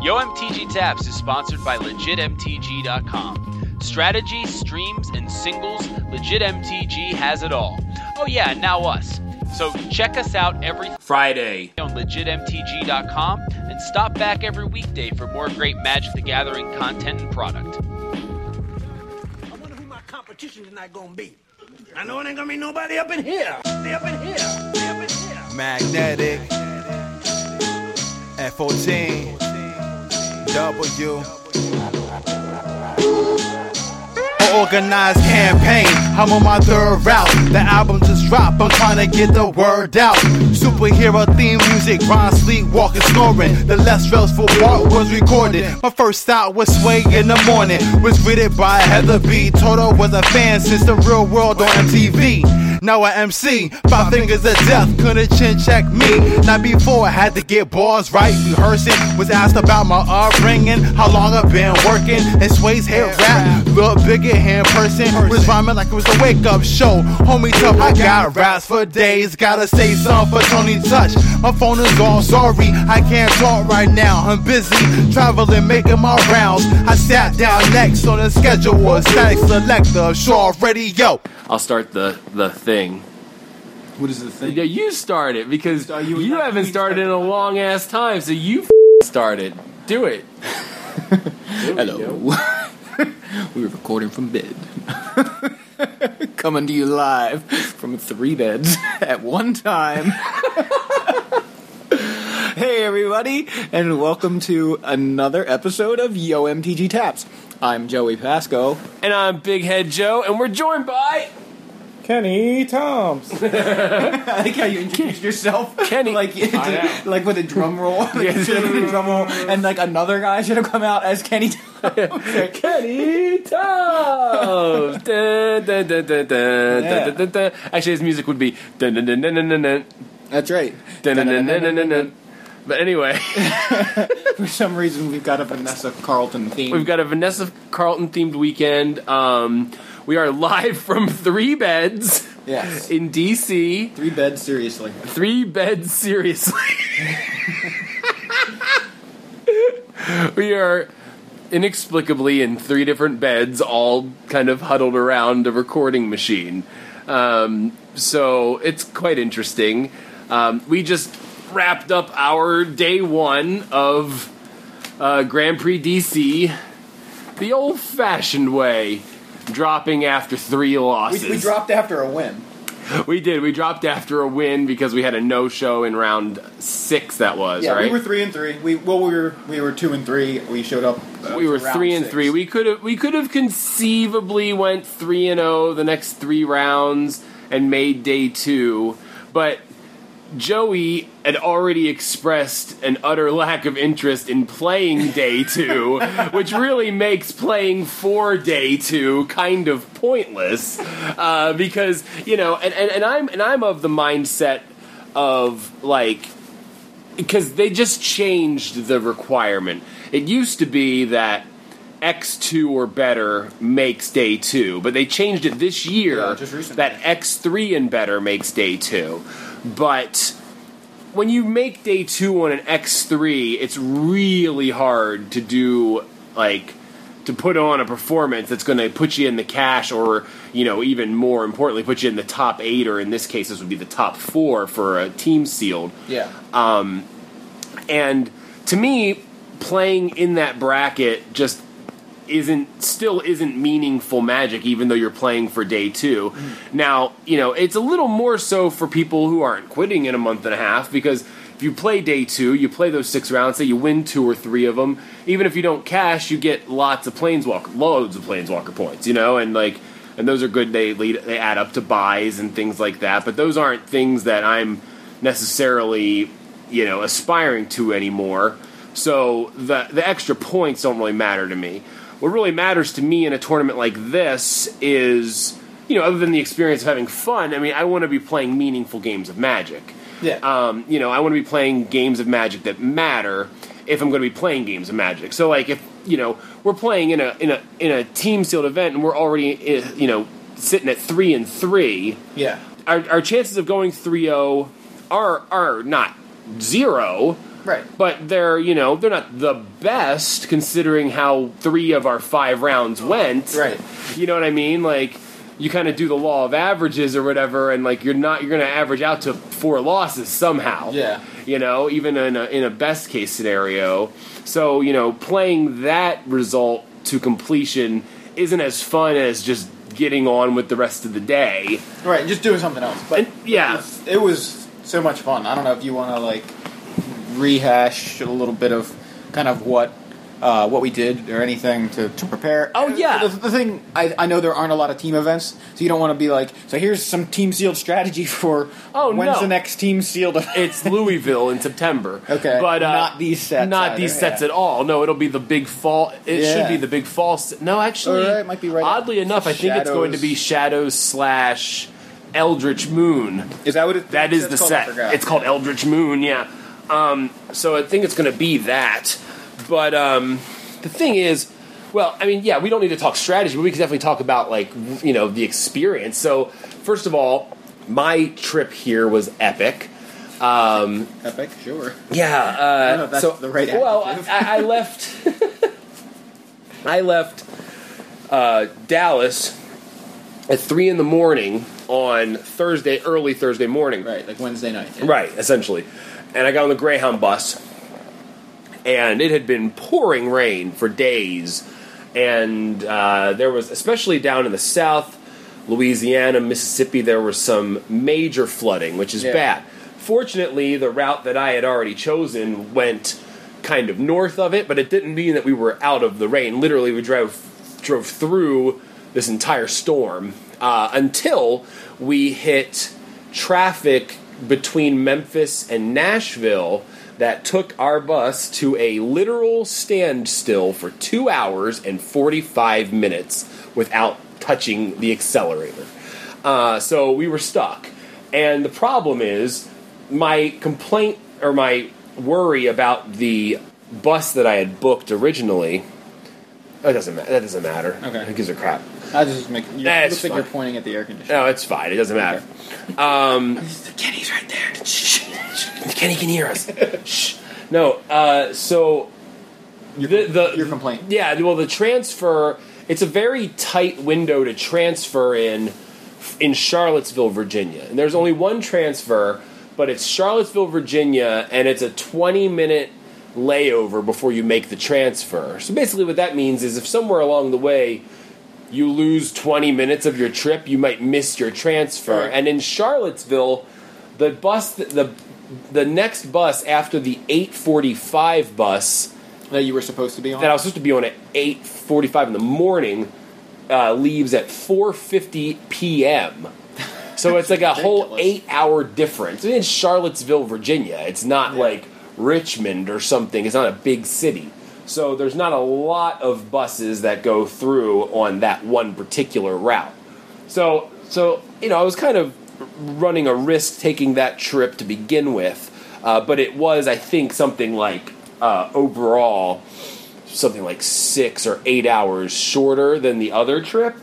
Yo MTG Taps is sponsored by LegitMTG.com. Strategy, streams, and singles, LegitMTG has it all. Oh, yeah, and now us. So check us out every Friday on LegitMTG.com and stop back every weekday for more great Magic the Gathering content and product. I wonder who my competition tonight gonna be. I know it ain't gonna be nobody up in here. They up in here. They up in here. Magnetic F14 W Organized campaign, I'm on my third route. The album just dropped, I'm trying to get the word out. Superhero theme music, Ron sleep, walking, snoring. The less stressful part was recorded. My first stop was Sway in the morning, was greeted by Heather B. Toto was a fan since the real world on MTV. Now I MC, five fingers of death, couldn't chin check me. Not before I had to get bars right, rehearsing. Was asked about my upbringing, how long I've been working. And Sway's head rap, look bigger in person. Was rhyming like it was a wake up show. Homie tough, I got raps for days. Gotta say something for Tony Touch. My phone is gone, sorry, I can't talk right now. I'm busy traveling, making my rounds. I sat down next on the schedule Statik Selektah, Shaw Radio. I'll start the the thing. What is the thing? Yeah, you start it because Are you- you, haven't started in a long ass time, so you f- start it. Do it. Hello. we were recording from bed. Coming to you live from three beds at one time. hey, everybody, and welcome to another episode of Yo MTG Taps. I'm Joey Pasco. And I'm Big Head Joe, and we're joined by Kenny Thoms. I like how you introduced yourself, Kenny. like like with a drum roll, like, Yeah. you should have been a drum roll, and like another guy should have come out as Kenny. Kenny Thoms. Yeah. dun. Actually, his music would be dun dun dun dun dun dun dun That's right. dun dun dun dun dun dun. dun. But anyway, For some reason, we've got a Vanessa Carlton theme. we've got a Vanessa Carlton themed weekend. Um, we are live from Three Beds yes, in DC. three beds. Seriously. Three beds, seriously. we are inexplicably in three different beds, all kind of huddled around a recording machine. Um, so it's quite interesting. Um, we just wrapped up our day one of uh, Grand Prix DC the old fashioned way, dropping after three losses. We, we dropped after a win. We did. We dropped after a win because we had a no show in round six. That was Yeah, right. we were three and three. We well, we were we were two and three. We showed up. Uh, We were three and six. three. We could have we could have conceivably went three and zero the next three rounds and made day two, but Joey had already expressed an utter lack of interest in playing day two, which really makes playing for day two kind of pointless. Uh, because, you know, and, and, and I'm and I'm of the mindset of like because they just changed the requirement. It used to be that X2 or better makes day two, but they changed it this year Yeah, just that X3 and better makes day two. But when you make day two on an X3, it's really hard to do like to put on a performance that's going to put you in the cash or you know even more importantly put you in the top eight or in this case this would be the top four for a team sealed. Yeah, Um, and to me playing in that bracket just isn't still isn't meaningful magic even though you're playing for day 2 now you know it's a little more so for people who aren't quitting in a month and a half because if you play day two you play those six rounds say you win two or three of them even if you don't cash you get lots of planeswalker loads of planeswalker points you know? And like and those are good they lead they add up to buys and things like that but those aren't things that i'm necessarily you know aspiring to anymore. So the the extra points don't really matter to me what really matters to me in a tournament like this is you know other than the experience of having fun i mean i want to be playing meaningful games of magic yeah. um, you know, I want to be playing games of Magic that matter if I'm going to be playing games of Magic. So, like, if you know we're playing in a in a in a team sealed event and we're already eh, you know sitting at three and three, yeah. our, our chances of going 3-0 are are not zero, Right. But they're you know they're not the best considering how three of our five rounds went. Right. You know what I mean? Like you kind of do the law of averages or whatever, and like you're not you're going to average out to four losses somehow. Yeah. You know, even in a in a best case scenario. So you know, playing that result to completion isn't as fun as just getting on with the rest of the day. Right, just doing something else. But And- yeah. it was, it was so much fun. I don't know if you want to like rehash a little bit of kind of what uh, what we did or anything to, to prepare. Oh, yeah. The, the thing I, I know there aren't a lot of team events, so you don't want to be like, so here's some team sealed strategy for Oh, when's no. the next team sealed event. It's Louisville in September. Okay, but uh, not these sets Not either, these sets yeah. at all. No, it'll be the big fall. It Yeah. should be the big fall. se- No, actually, All right, might be right Oddly up. enough, I think it's going to be Shadows slash Eldritch Moon. Is that what it? That is the called? Set. It's called Eldritch Moon. Yeah. Um, so I think it's going to be that. But um, the thing is, well, I mean, yeah, we don't need to talk strategy, but we can definitely talk about like you know the experience. So first of all, my trip here was epic. Um, epic. Sure. yeah. Uh, don't know if that's so, the right Well. I, I left. I left uh, Dallas at three in the morning on Thursday, early Thursday morning. Right, like Wednesday night. yeah. Right, essentially. And I got on the Greyhound bus, and it had been pouring rain for days. And uh, there was, especially down in the south, Louisiana, Mississippi, there was some major flooding, which is Yeah. bad. Fortunately, the route that I had already chosen went kind of north of it, but it didn't mean that we were out of the rain. Literally, we drove drove through this entire storm uh, until we hit traffic between Memphis and Nashville that took our bus to a literal standstill for two hours and 45 minutes without touching the accelerator. Uh, so we were stuck. And the problem is, my complaint or my worry about the bus that I had booked originally. It doesn't matter. That doesn't matter. Okay. Who gives a crap? I was just making. It's looks like fine. you're pointing at the air conditioner. No, it's fine. It doesn't matter. Um, Kenny's right there. Shh. Kenny can hear us. Shh. No. Uh, so the, the Your complaint. Yeah. Well, the transfer. It's a very tight window to transfer in in Charlottesville, Virginia, and there's only one transfer, but it's Charlottesville, Virginia, and it's a 20 minute layover before you make the transfer. So basically, what that means is if somewhere along the way you lose 20 minutes of your trip, you might miss your transfer. Right. And in Charlottesville, the bus, the the next bus after the 8:45 bus That you were supposed to be on. that I was supposed to be on at 8:45 in the morning uh, leaves at 4:50 p.m. So it's like a whole eight-hour difference. It's in Charlottesville, Virginia. It's not like Richmond or something. It's not a big city. So there's not a lot of buses that go through on that one particular route. So so you know I was kind of running a risk taking that trip to begin with, uh, but it was I think something like uh, overall something like six or eight hours shorter than the other trip.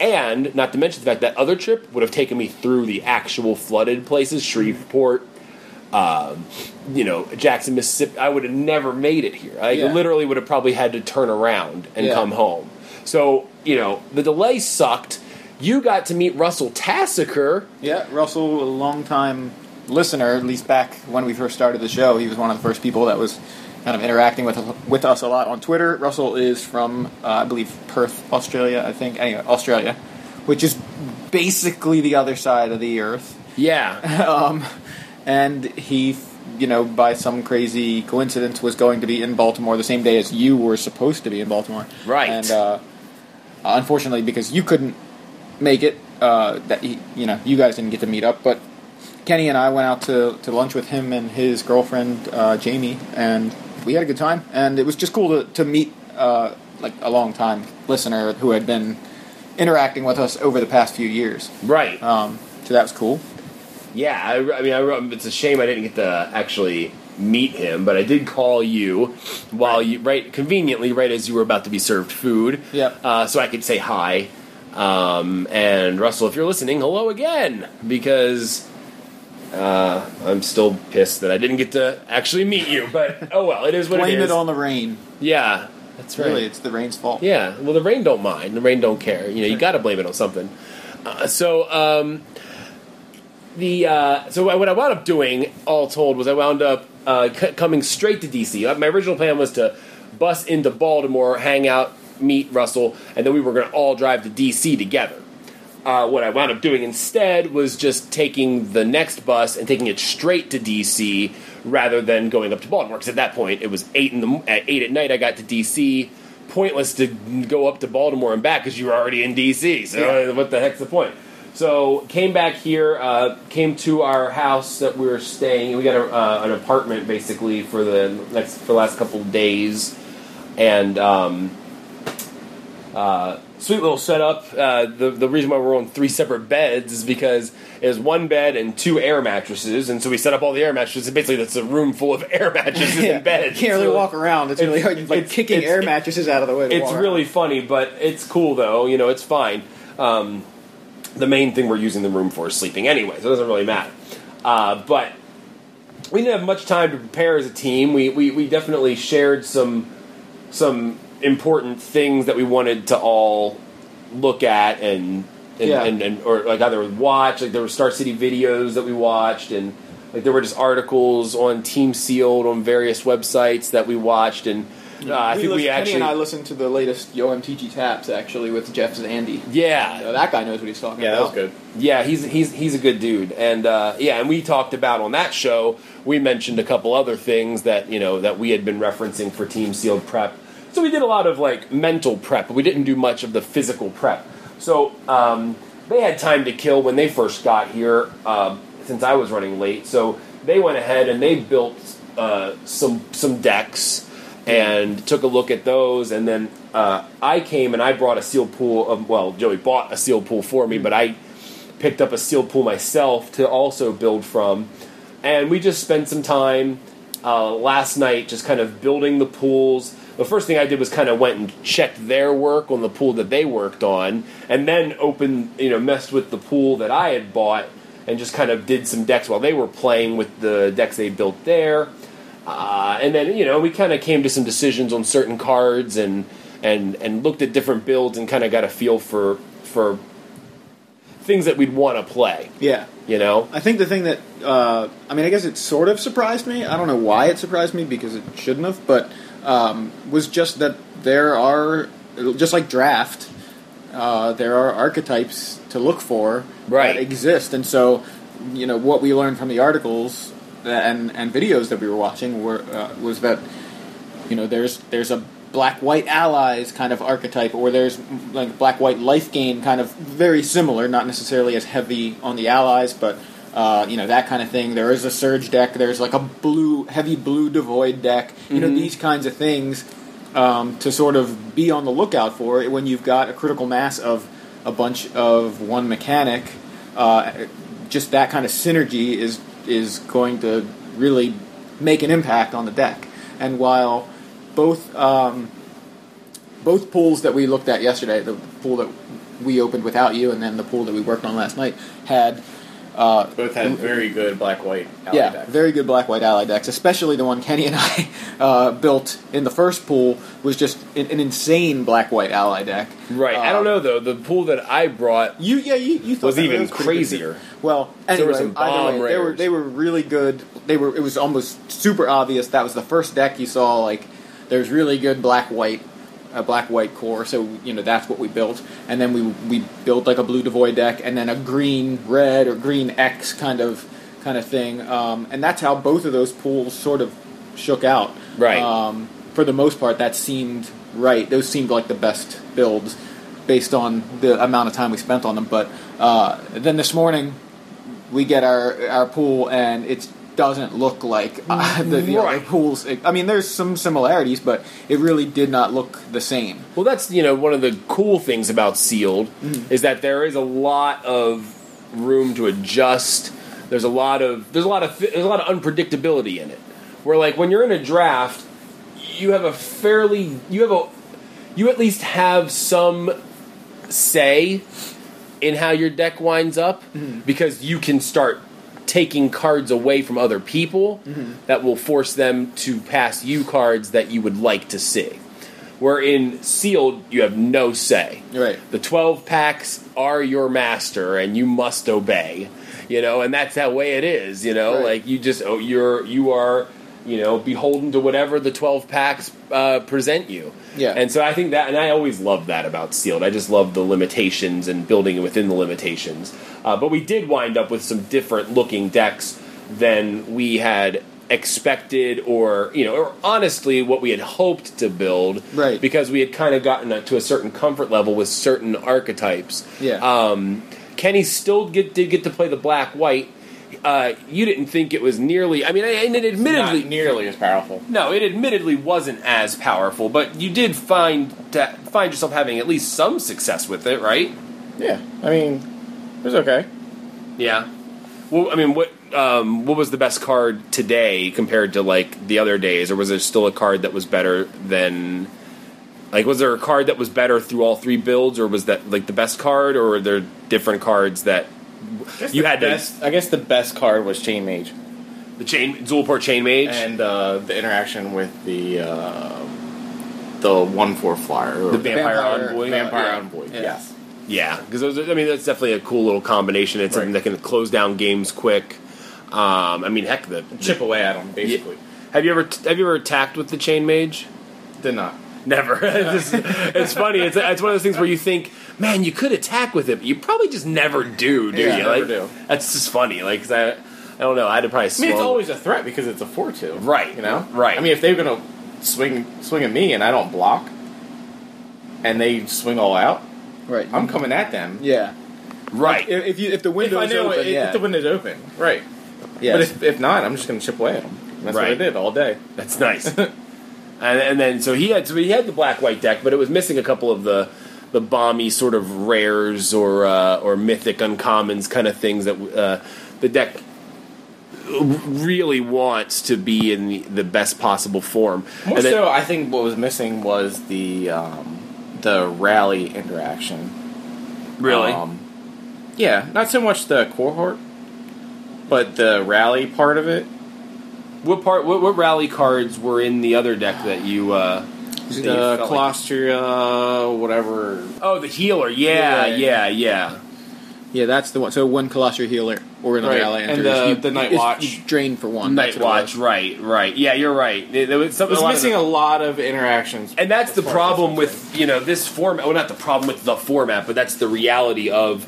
And not to mention the fact that other trip would have taken me through the actual flooded places, Shreveport, um, you know, Jackson, Mississippi. I would have never made it here. I Yeah. literally would have probably had to turn around and Yeah. come home. So, you know, the delay sucked. You got to meet Russell Tassiker. Yeah, Russell, a longtime listener, at least back when we first started the show, he was one of the first people that was kind of interacting with with us a lot on Twitter. Russell is from, uh, I believe, Perth, Australia. I think anyway, Australia, which is basically the other side of the earth. Yeah. um, and he, you know, by some crazy coincidence, was going to be in Baltimore the same day as you were supposed to be in Baltimore. Right. And uh, unfortunately, because you couldn't make it, uh, that he, you know, you guys didn't get to meet up, but Kenny and I went out to, to lunch with him and his girlfriend uh, Jamie, and we had a good time. And it was just cool to to meet uh, like a long time listener who had been interacting with us over the past few years. right. Um, so that was cool. Yeah, I, I mean, I, it's a shame I didn't get to actually meet him, but I did call you while you right conveniently right as you were about to be served food. Yep. Uh, so I could say hi. Um, and Russell, if you're listening, hello again because Uh, I'm still pissed that I didn't get to actually meet you, but oh well, it is what Blame it is. Blame it on the rain. yeah, that's right. Really, it's the rain's fault. Yeah, well, the rain don't mind. The rain don't care. You know, you got to blame it on something. Uh, so, um, the uh, so what I wound up doing, all told, was I wound up uh, c- coming straight to DC. Uh, My original plan was to bus into Baltimore, hang out, meet Russell, and then we were going to all drive to DC together. Uh, what I wound up doing instead was just taking the next bus and taking it straight to DC rather than going up to Baltimore. Because at that point, it was eight in the at eight at night. I got to DC. Pointless to go up to Baltimore and back because you were already in DC. So uh, what the heck's the point? So came back here, uh, came to our house that we were staying. We got a, uh, an apartment basically for the next for the last couple of days, and um, uh, sweet little setup. Uh, the the reason why we're on three separate beds is because there's one bed and two air mattresses, and so we set up all the air mattresses. Basically, that's a room full of air mattresses Yeah. and beds. You can't really So walk around. It's, it's- really hard. like it's- kicking it's- air mattresses out of the way. It's really around. funny, but it's cool though. You know, it's fine. Um, the main thing we're using the room for is sleeping anyway, so it doesn't really matter. Uh, but we didn't have much time to prepare as a team. We, we, we definitely shared some some important things that we wanted to all look at and and, Yeah. and, and or like either watch like there were Star City videos that we watched and like there were just articles on Team Sealed on various websites that we watched and uh, I think listen- we Kenny actually and I listened to the latest Yo MTG taps actually with Jeff Zandi. yeah Uh, that guy knows what he's talking about. Yeah, that about. was good. Yeah, he's he's he's a good dude, and uh, yeah, and we talked about on that show. We mentioned a couple other things that you know that we had been referencing for Team Sealed prep. So we did a lot of like mental prep, but we didn't do much of the physical prep. So um, they had time to kill when they first got here, uh, since I was running late. So they went ahead and they built uh, some some decks and took a look at those, and then uh, I came and I brought a seal pool. Of, well, Joey bought a seal pool for me, but I picked up a seal pool myself to also build from, and we just spent some time uh, last night just kind of building the pools. The first thing I did was kind of went and checked their work on the pool that they worked on, and then opened, you know, messed with the pool that I had bought, and just kind of did some decks while they were playing with the decks they built there. Uh, and then you know we kind of came to some decisions on certain cards and and and looked at different builds and kind of got a feel for for things that we'd want to play. Yeah. You know, I think the thing that uh, I mean, I guess it sort of surprised me. I don't know why it surprised me because it shouldn't have, but um, was just that there are just like draft. Uh, there are archetypes to look for Right. that exist, and so you know what we learned from the articles and and videos that we were watching were uh, was that you know there's there's a black white allies kind of archetype or there's like black white life gain kind of very similar not necessarily as heavy on the allies but uh, you know that kind of thing. There is a surge deck. There's like a blue heavy blue devoid deck. You know these kinds of things um, to sort of be on the lookout for when you've got a critical mass of a bunch of one mechanic uh, just that kind of synergy is is going to really make an impact on the deck. And while both um, both pools that we looked at yesterday, the pool that we opened without you, and then the pool that we worked on last night, had uh, Both had very good black white ally yeah decks. very good black white ally decks. Especially the one Kenny and I uh, built in the first pool was just an, an insane black white ally deck. right? I Uh, don't know though. The pool that I brought You yeah you, you thought Was even was crazier. too. Well, There anyway, were some either bomb way, they were they were really good. They were it was almost super obvious that was the first deck you saw. Like there's really good black white, a black white core. So you know that's what we built, and then we we built like a blue devoid deck, and then a green red or green X kind of kind of thing. Um, and that's how both of those pools sort of shook out. Right. Um, for the most part, that seemed right. Those seemed like the best builds based on the amount of time we spent on them. But uh, then this morning, we get our our pool, and it doesn't look like uh, the, the other Right. pools. I mean, there's some similarities, but it really did not look the same. Well, that's you know one of the cool things about sealed Mm-hmm. is that there is a lot of room to adjust. There's a lot of there's a lot of there's a lot of unpredictability in it. Where like when you're in a draft, you have a fairly you have a you at least have some say in how your deck winds up Mm-hmm. because you can start taking cards away from other people mm-hmm. that will force them to pass you cards that you would like to see. Where in sealed, you have no say. Right. The 12 packs are your master and you must obey. You know, and that's that way it is, you know? Right. Like you just oh you're you are, you know, beholden to whatever the 12 packs uh, present you. Yeah. And so I think that and I always loved that about sealed. I just love the limitations and building it within the limitations. Uh, but we did wind up with some different looking decks than we had expected or you know or honestly what we had hoped to build Right. because we had kind of gotten to a certain comfort level with certain archetypes Yeah. um, Kenny still get, did get to play the black white. Uh, you didn't think it was nearly. I mean, and it admittedly Not nearly as powerful. no, it admittedly wasn't as powerful, but you did find find yourself having at least some success with it, right? Yeah, I mean, it was okay. Yeah. Well, I mean, what um, what was the best card today compared to like the other days, or was there still a card that was better than? Like, was there a card that was better through all three builds, or was that like the best card, or were there different cards that you The had to best, I guess the best card was Chain Mage the chain Zulaport Chain Mage? and uh, the interaction with the uh, the one four flyer, The Vampire Vampire- Envoy. Vampire yeah. Envoy. Yeah. Yes. Yeah, because I mean that's definitely a cool little combination. It's something that can close down games quick. Um, I mean, heck, the Chip away at them basically. Have you ever have you ever attacked with the chain mage? Did not. Never. it's, it's funny. It's, it's one of those things where you think, man, you could attack with it, but you probably just never do, do Yeah, you? never like, do. That's just funny. Like, 'cause I, I don't know. I had to probably. I mean, it's always a threat because it's a four two. Right. You know. Right. I mean, if they're gonna swing swing at me and I don't block, and they swing all out, Right. I'm coming at them. yeah. right. If, if you if the If window's I know open, it, yeah. if the window's open, right? yes. But if, if not, I'm just gonna chip away at them. That's what I did all day. That's nice. and, and then so he had so he had the black white deck, but it was missing a couple of the the bomby sort of rares or uh, or mythic uncommons kind of things that uh, the deck really wants to be in the, the best possible form. More And then- so, I think what was missing was the um, the rally interaction. really, Um, yeah, not so much the cohort, but the rally part of it. what part? What, what rally cards were in the other deck that you? Uh, that The felt like- whatever. oh, the healer. Yeah, Yeah. yeah, yeah. yeah, that's the one. So one Kalastria Healer or another Right, ally and the- you, the Night Watch. You drain for one. Night that's what it Watch. Right, right. Yeah, you're right. There there was, It was a missing of a lot of interactions. And that's the as far as problem with you know this format. Well, not the problem with the format, but that's the reality of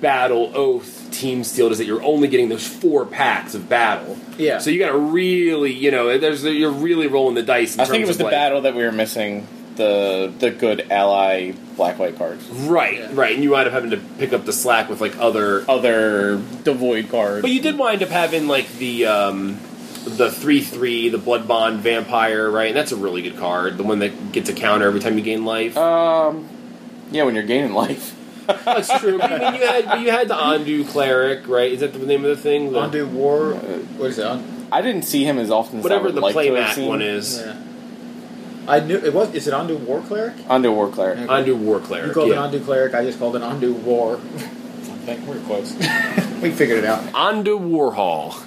Battle Oath Team Steel is that you're only getting those four packs of battle. Yeah. So you got to really, you know, there's you're really rolling the dice. In I think it was of, the like- battle that we were missing. The the good ally black white cards. Right, right, and you wind up having to pick up the slack with like other. Other devoid cards. But you did wind up having like the um, the three three, the Blood Bond Vampire, right? And that's a really good card. The one that gets a counter every time you gain life. Um, yeah, when you're gaining life. That's true. But I mean, you had you had the Andu cleric, right? Is that the name of the thing? The, Undo War. What is it? Un- I didn't see him as often as I whatever would the like to playmat one is. yeah. I knew it was. Is it Undo War Cleric? Undo War Cleric. Okay. Ondu War Cleric. You called yeah. it Undo Cleric. I just called it Undo War. think we're close. we figured it out. Andu Warhol.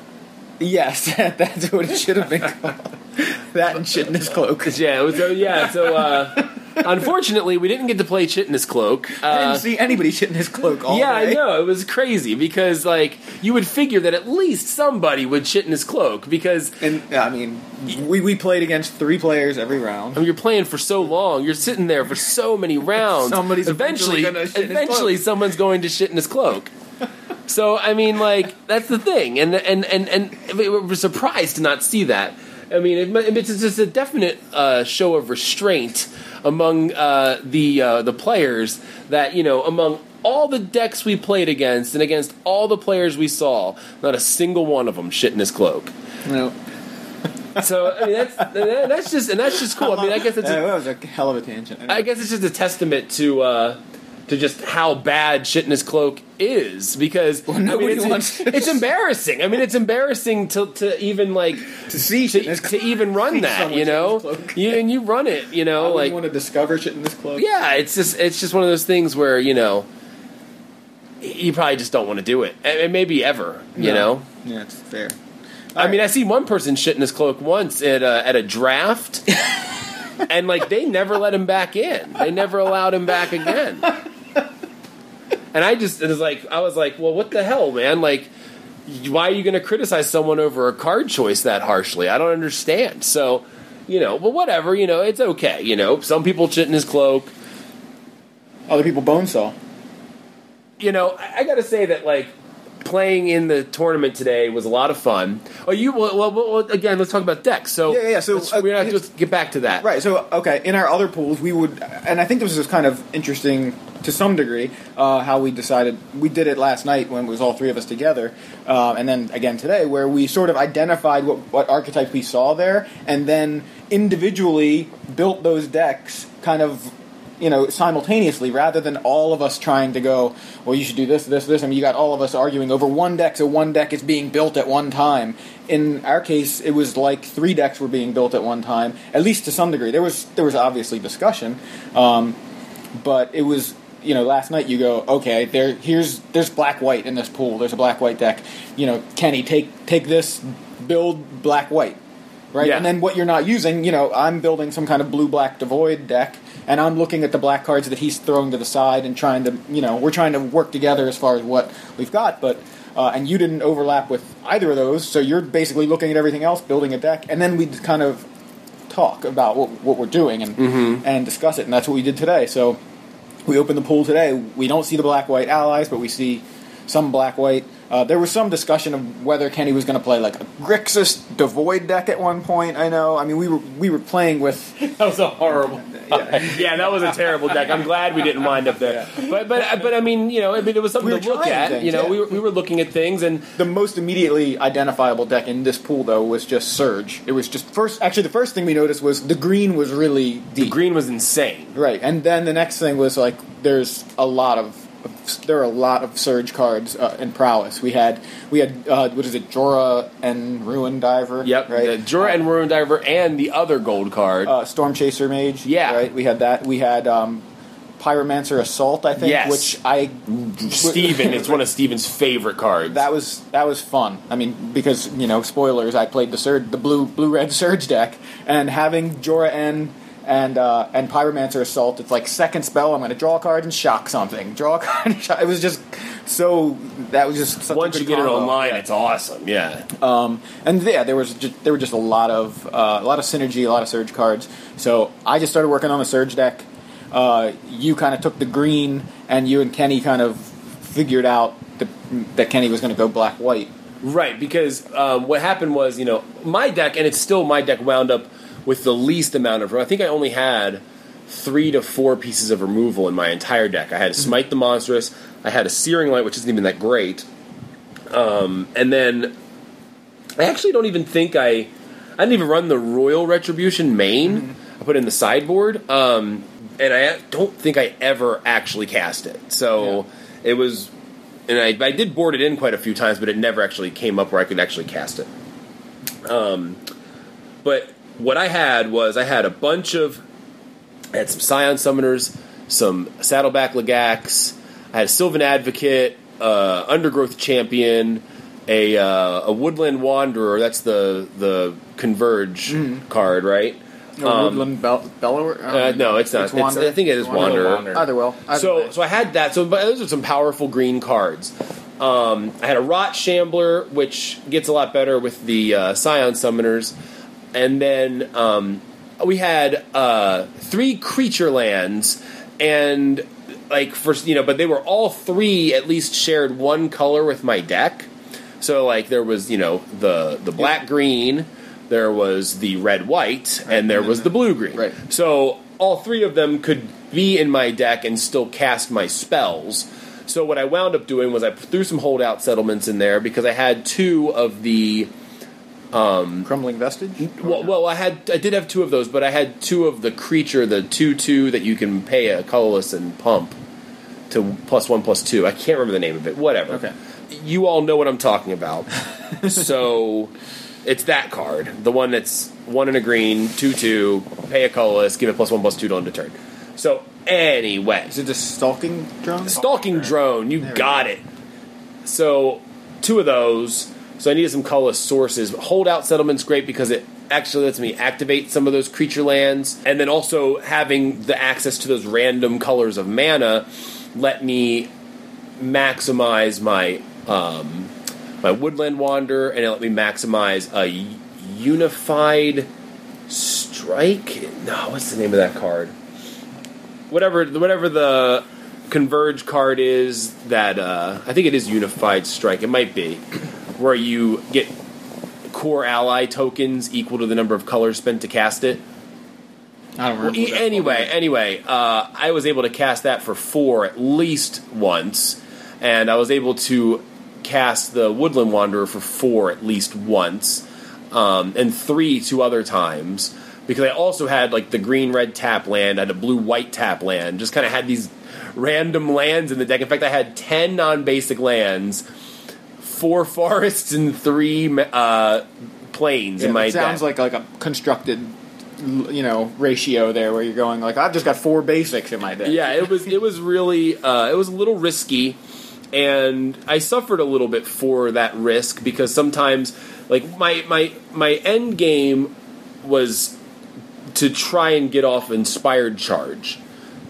Yes, that's what it should have been called. that and Chitinous cloak. Yeah, it was, uh, yeah. So uh, unfortunately, we didn't get to play Chitinous cloak. I Uh, didn't see anybody Chitinous cloak all yeah, day. I know it was crazy because like you would figure that at least somebody would Chitinous cloak because And I mean, we, we played against three players every round. I mean, you're playing for so long. You're sitting there for so many rounds. Somebody's eventually, eventually gonna shit in his eventually, someone's going to Chitinous cloak. so I mean, like that's the thing, and and and and we were surprised to not see that. I mean, it, it's just a definite uh, show of restraint among uh, the uh, the players that you know among all the decks we played against and against all the players we saw, not a single one of them Chitinous cloak. No, So I mean, that's that's just and that's just cool. I mean, I guess it's that was a hell of a tangent. I guess it's just a testament to uh, to just how bad Chitinous cloak is because I mean, it's, it's embarrassing. I mean, it's embarrassing to to even like to see to, to even run that. You know, you and you run it. You know, like want to discover shit in this cloak. yeah, it's just it's just one of those things where you know. you probably just don't want to do it, and maybe ever. You No. know. Yeah, it's fair. I mean, I see one person Chitinous cloak once at a, at a draft, and like they never let him back in. They never allowed him back again. And I just it was like, I was like, well, what the hell, man? Like, why are you going to criticize someone over a card choice that harshly? I don't understand. So, you know, but whatever. You know, it's okay. You know, some people Chitinous cloak. Other people bone saw. you know, I, I got to say that like playing in the tournament today was a lot of fun. Oh, you well, well, well again, let's talk about decks. So Yeah, yeah, so, let's- uh, we're not just get back to that. Right. So, okay, in our other pools, we would, and I think this was kind of interesting to some degree, uh, how we decided. We did it last night when it was all three of us together, uh, and then again today, where we sort of identified what, what archetypes we saw there, and then individually built those decks kind of. You know, simultaneously, rather than all of us trying to go, well, you should do this, this, this. I mean, you got all of us arguing over one deck, so one deck is being built at one time. In our case, it was like three decks were being built at one time, at least to some degree. There was there was obviously discussion, um, but it was you know last night you go okay there here's there's black white in this pool. There's a black white deck. You know, Kenny take take this build black white. Right, Yeah. and then what you're not using, you know, I'm building some kind of blue black devoid deck, and I'm looking at the black cards that he's throwing to the side and trying to, you know, we're trying to work together as far as what we've got. But uh, and you didn't overlap with either of those, so you're basically looking at everything else, building a deck, and then we kind of talk about what, what we're doing and and discuss it, and that's what we did today. So we opened the pool today. We don't see the black white allies, but we see some black white. Uh, there was some discussion of whether Kenny was going to play like a Grixis devoid deck at one point. I know. I mean, we were we were playing with That was a horrible. yeah, that was a terrible deck. I'm glad we didn't wind up there. But but but I mean, you know, I mean, it was something We to look at. things, you know, yeah. we were, we were looking at things, and the most immediately identifiable deck in this pool though was just Surge. It was just first. Actually, the first thing we noticed was the green was really deep. the green was insane. Right, and then the next thing was like there's a lot of there are a lot of surge cards uh, in prowess. We had we had uh, what is it, Jori En Ruin Diver. Yep, right. Jori En Ruin Diver and the other gold card. uh, Storm Chaser Mage. Yeah. right. We had that. We had um, Pyromancer Assault. I think, Yes. which I Steven, it's one of Steven's favorite cards. that was that was fun. I mean, because you know, spoilers. I played the surge, the blue blue red surge deck, and having Jori En and uh, and Pyromancer Assault. It's like second spell. I'm going to draw a card and shock something. Draw a card. And shock. It was just so. That was just such a Once good you get it online, Yeah. it's awesome. Yeah. Um, and yeah, there was just, there were just a lot of uh, a lot of synergy, a lot of surge cards. So I just started working on the surge deck. Uh, you kind of took the green, and you and Kenny kind of figured out the, that Kenny was going to go black white. Right, because um, what happened was, you know, my deck, and it's still my deck, wound up with the least amount of. I think I only had three to four pieces of removal in my entire deck. I had a Smite the Monstrous, I had a Searing Light, which isn't even that great, um, and then I actually don't even think I. I didn't even run the Roil's Retribution main. I put it in the sideboard, um, and I don't think I ever actually cast it. So it was and I, I did board it in quite a few times, but it never actually came up where I could actually cast it. Um, but what I had was I had a bunch of I had some Scion Summoners, some Saddleback Lagac, I had a Sylvan Advocate, uh, Undergrowth Champion, a uh, a Woodland Wanderer. That's the the Converge card, right? No, Woodland Bell- Bellower? Uh, no, it's not. It's Wanderer? I think it is Wanderer. Wanderer. Either well. Either So, way. so I had that. So, but those are some powerful green cards. Um, I had a Rot Shambler, which gets a lot better with the uh, Scion Summoners, and then um, we had uh, three creature lands, and like for you know, but they were all three at least shared one color with my deck. So like there was you know the the black green, there was the red white, and there was the blue green. Right. So all three of them could be in my deck and still cast my spells. So what I wound up doing was I threw some holdout settlements in there because I had two of the Um, Crumbling Vestige? well, well I had I did have two of those, but I had two of the creature, the two two that you can pay a colorless and pump to plus one plus two. I can't remember the name of it. Whatever. Okay. You all know what I'm talking about. so It's that card, the one that's one in a green, two two, pay a colorless, give it plus one plus two to end a turn. So anyway, Is it the stalking drone? stalking drone, you There got it. So two of those. So I needed some colorless sources. Holdout settlement's great because it actually lets me activate some of those creature lands, and then also having the access to those random colors of mana let me maximize my um, my woodland wander, and it let me maximize a unified strike. No, what's the name of that card? Whatever, whatever the converge card is that uh, I think it is unified strike. It might be where you get Kor ally tokens equal to the number of colors spent to cast it. I don't remember. That's anyway, anyway, uh, I was able to cast that for four at least once, and I was able to cast the Woodland Wanderer for four at least once, um, and three two other times because I also had like the green red tap land, I had a blue white tap land, just kind of had these random lands in the deck. In fact, I had ten non basic lands, four forests, and three uh, plains Yeah, in my it sounds deck. like like a constructed, you know, ratio there where you're going like I've just got four basics in my deck. yeah, it was it was really uh, it was a little risky, and I suffered a little bit for that risk because sometimes like my my my end game was to try and get off inspired charge.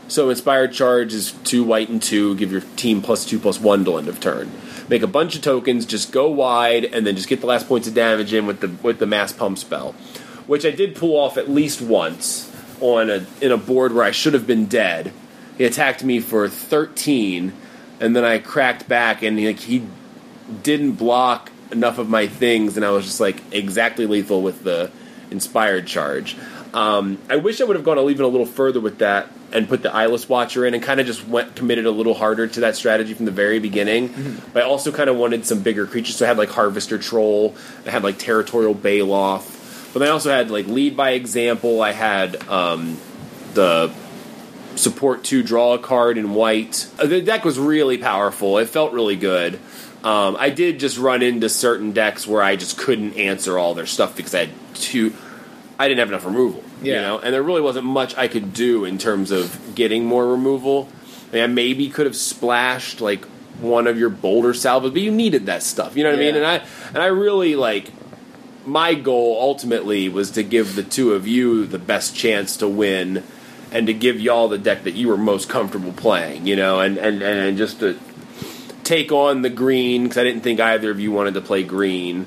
So inspired charge is two white and two. Give your team plus two plus one till end of turn. Make a bunch of tokens, just go wide, and then just get the last points of damage in with the with the mass pump spell, which I did pull off at least once on a in a board where I should have been dead. He attacked me for thirteen, and then I cracked back, and he, like he didn't block enough of my things, and I was just like exactly lethal with the inspired charge. Um, I wish I would have gone even a little further with that and put the eyeless watcher in and kind of just went committed a little harder to that strategy from the very beginning. But I also kind of wanted some bigger creatures, so I had like Harvester Troll, I had like Territorial Baloth, but I also had like Lead by Example. I had um, the support to draw a card in white. Uh, The deck was really powerful. It felt really good. Um, I did just run into certain decks where I just couldn't answer all their stuff because I had too. I didn't have enough removal, you know, and there really wasn't much I could do in terms of getting more removal. I, mean, I maybe could have splashed like one of your boulder salvas, but you needed that stuff, you know what I mean? And I and I really like my goal ultimately was to give the two of you the best chance to win and to give y'all the deck that you were most comfortable playing, you know, and, and, and just to take on the green because I didn't think either of you wanted to play green,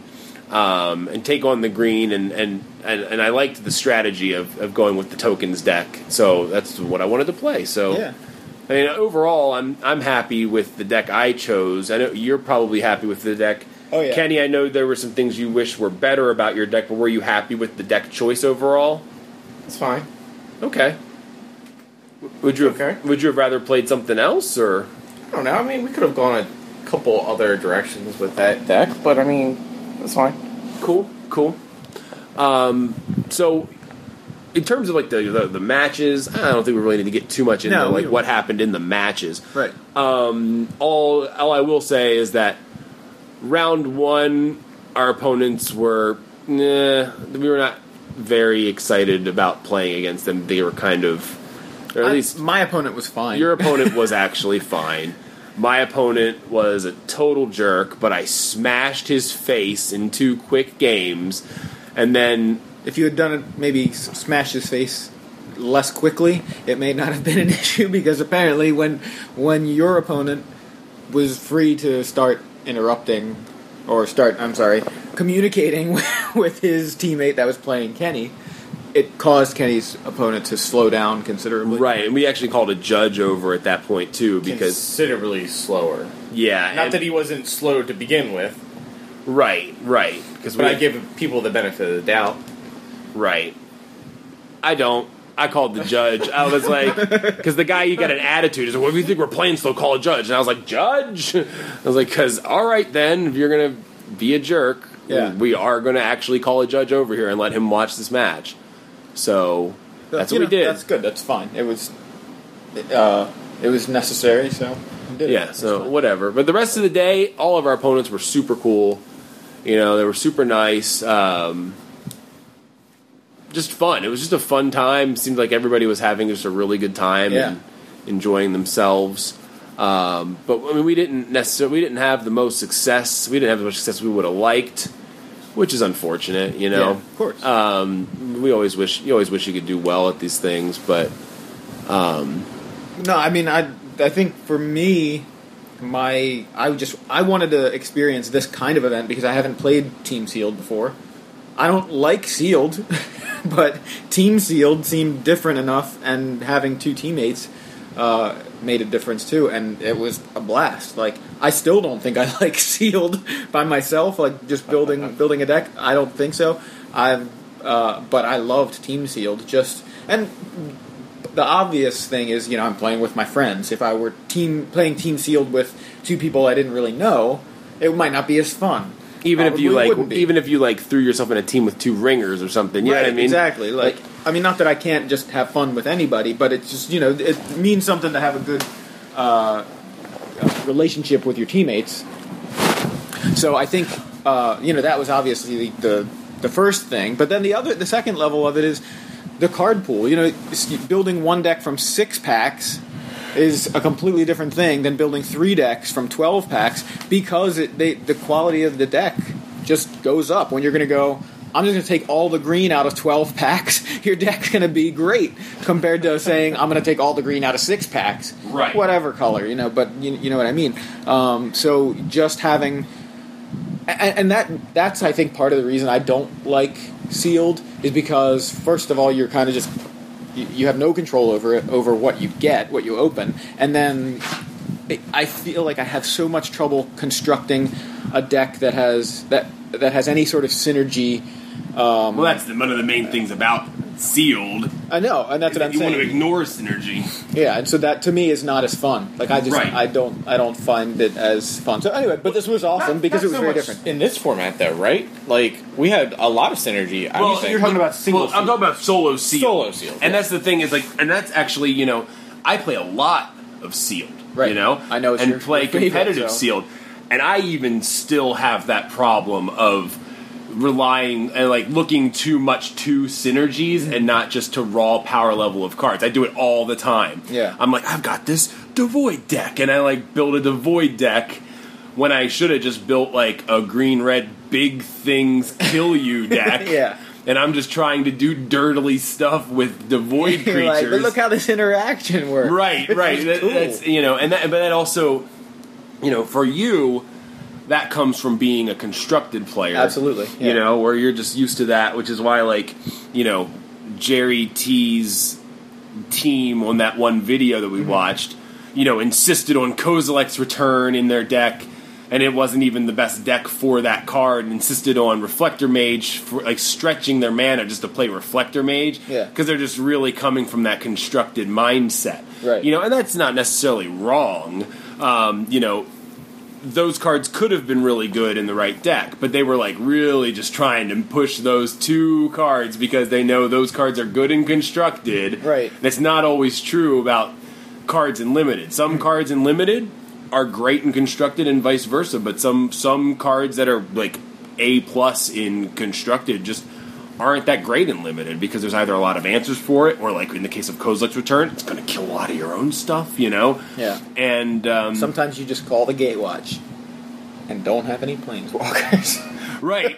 um, and take on the green and, and, and, and I liked the strategy of, of going with the tokens deck, so that's what I wanted to play. So Yeah. I mean, overall, I'm I'm happy with the deck I chose. I know you're probably happy with the deck. Oh, yeah. Kenny, I know there were some things you wish were better about your deck, but were you happy with the deck choice overall? It's fine. Okay. Would you have, Okay. would you have rather played something else or I don't know. I mean, we could have gone a couple other directions with that deck, but I mean, it's fine. cool? Cool. Um, so in terms of like the, the the matches, I don't think we really need to get too much into No, we like don't. what happened in the matches. Right. Um, all all I will say is that round one, our opponents were nah, we were not very excited about playing against them. They were kind of, or at I- least my opponent was fine. your opponent was actually fine. My opponent was a total jerk, but I smashed his face in two quick games, and then if you had done it, maybe s- smash his face less quickly, it may not have been an issue because apparently, when when your opponent was free to start interrupting or start, I'm sorry, communicating with his teammate that was playing Kenny, it caused Kenny's opponent to slow down considerably. right, and we actually called a judge over at that point too because considerably slower. yeah, Not that he wasn't slow to begin with, right, right, because but I give people the benefit of the doubt. Right. I don't. I called the judge. I was like, because the guy, you got an attitude. He's like, "What do you think we're playing slow? Call a judge." And I was like, "Judge." I was like, "Because all right, then, if you're gonna be a jerk, Yeah. we are gonna actually call a judge over here and let him watch this match." So that's You what we did. That's good. That's fine. It was, uh, it was necessary. So we did. Yeah, so fine. whatever. But the rest of the day, all of our opponents were super cool. You know, they were super nice. Um, just fun. It was just a fun time. Seemed like everybody was having just a really good time Yeah. and enjoying themselves. Um, but I mean, we didn't necessarily we didn't have the most success. We didn't have as much success we would have liked, which is unfortunate. You know, Yeah, of course. Um, we always wish you always wish you could do well at these things, but No, I mean, I I think for me, my I just I wanted to experience this kind of event because I haven't played Team Sealed before. I don't like Sealed, but Team Sealed seemed different enough, and having two teammates uh, made a difference too. And it was a blast. Like I still don't think I like Sealed by myself. Like just building building a deck, I don't think so. I've uh, but I loved Team Sealed just and the obvious thing is, you know, I'm playing with my friends. If I were team playing team sealed with two people I didn't really know, it might not be as fun. even if you like even if you like threw yourself in a team with two ringers or something, you know what I mean? exactly. Like, I mean, not that I can't just have fun with anybody, but it's just you know, it means something to have a good uh, relationship with your teammates. So I think uh, you know that was obviously the, the the first thing, but then the other the second level of it is the card pool. You know, building one deck from six packs is a completely different thing than building three decks from twelve packs because it, they, the quality of the deck just goes up when you're going to go. I'm just going to take all the green out of 12 packs. Your deck's going to be great compared to saying I'm going to take all the green out of six packs, Right. Whatever color, you know. But you, you know what I mean. Um, so just having and, and that that's I think part of the reason I don't like sealed is because first of all you're kind of just you, have no control over it over what you get what you open and then I feel like I have so much trouble constructing a deck that has that that has any sort of synergy. Um, Well, that's the, one of the main things about sealed. I know, and that's what I'm you saying. You want to ignore synergy. Yeah, and so that to me is not as fun. Like I just Right. I don't I don't find it as fun. So anyway, but this was awesome Not- because not it was so very different. in this format, though, right? Like we had a lot of synergy. I Well, think. you're talking about single Well, I'm talking about solo sealed. Solo sealed, and yeah. that's the thing is like, and that's actually you know, I play a lot of sealed. Right. You know, I know it's and your- play your favorite, competitive so. sealed, and I even still have that problem of relying and like looking too much to synergies and not just to raw power level of cards. I do it all the time. Yeah. I'm like, I've got this devoid deck, and I like build a devoid deck when I should have just built like a green red big things kill you deck. Yeah. And I'm just trying to do dirtily stuff with devoid creatures. like, but look how this interaction works. right, It's right. That- cool. That's you know, and that, but that also, you know, for you, that comes from being a constructed player. Absolutely, yeah. You know, where you're just used to that, which is why, like, you know, Jerry T's team on that one video that we Mm-hmm. watched, you know, insisted on Kozilek's return in their deck. And it wasn't even the best deck for that card. And insisted on Reflector Mage for like stretching their mana just to play Reflector Mage. Yeah. Because they're just really coming from that constructed mindset. Right. You know, and that's not necessarily wrong. Um, you know, those cards could have been really good in the right deck, but they were like really just trying to push those two cards because they know those cards are good and constructed. Right. That's not always true about cards in limited. Some cards in limited are great and constructed and vice versa, but some some cards that are like A plus in constructed just aren't that great in limited because there's either a lot of answers for it or like in the case of Kozilek's return, it's gonna kill a lot of your own stuff, you know? Yeah. And um, Sometimes you just call the Gatewatch and don't have any planeswalkers. Right,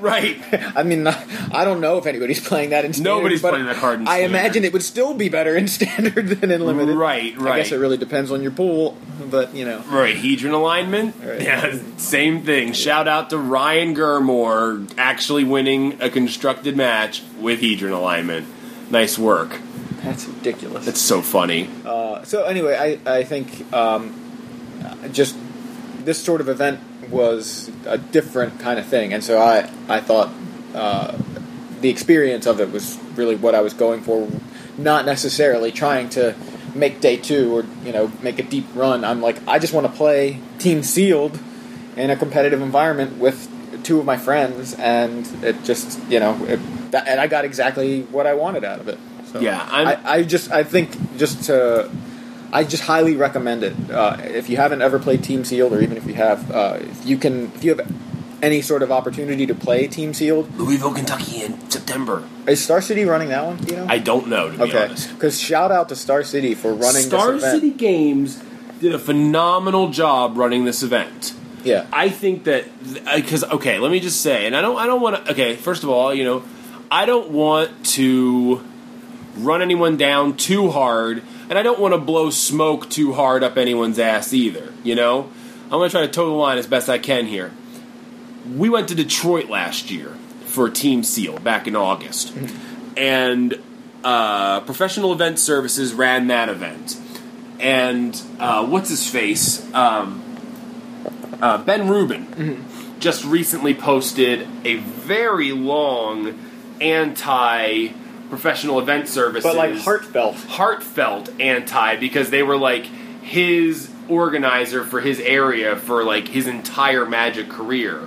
right. I mean, I don't know if anybody's playing that in standard. Nobody's but playing that card in I imagine it would still be better in standard than in limited. Right, right. I guess it really depends on your pool, but you know. Right, Hedron alignment. Right. Yeah, same thing. Shout out to Ryan Gurmore actually winning a constructed match with Hedron alignment. Nice work. That's ridiculous. That's so funny. Uh, so anyway, I I think um, just this sort of event was a different kind of thing, and so I I thought uh, the experience of it was really what I was going for, not necessarily trying to make day two or you know make a deep run. I'm like I just want to play team sealed in a competitive environment with two of my friends, and it just you know it, and I got exactly what I wanted out of it. So Yeah, I'm- I, I just I think just to I just highly recommend it. Uh, if you haven't ever played Team Sealed, or even if you have, uh, if you can, if you have any sort of opportunity to play team sealed. Louisville, Kentucky in September. Is Star City running that one? Do you know? I don't know to be okay, honest. because shout out to Star City for running Star this event. City Games did a phenomenal job running this event. Yeah, I think that because okay, let me just say, and I don't, I don't want to. Okay, first of all, you know, I don't want to run anyone down too hard, and I don't want to blow smoke too hard up anyone's ass either. You know, I'm going to try to toe the line as best I can here. We went to Detroit last year for Team Seal back in August, and uh, Professional Event Services ran that event, and uh, what's his face? Um, uh, Ben Rubin just recently posted a very long anti professional event services, but like heartfelt. heartfelt anti because they were like his organizer for his area for like his entire magic career.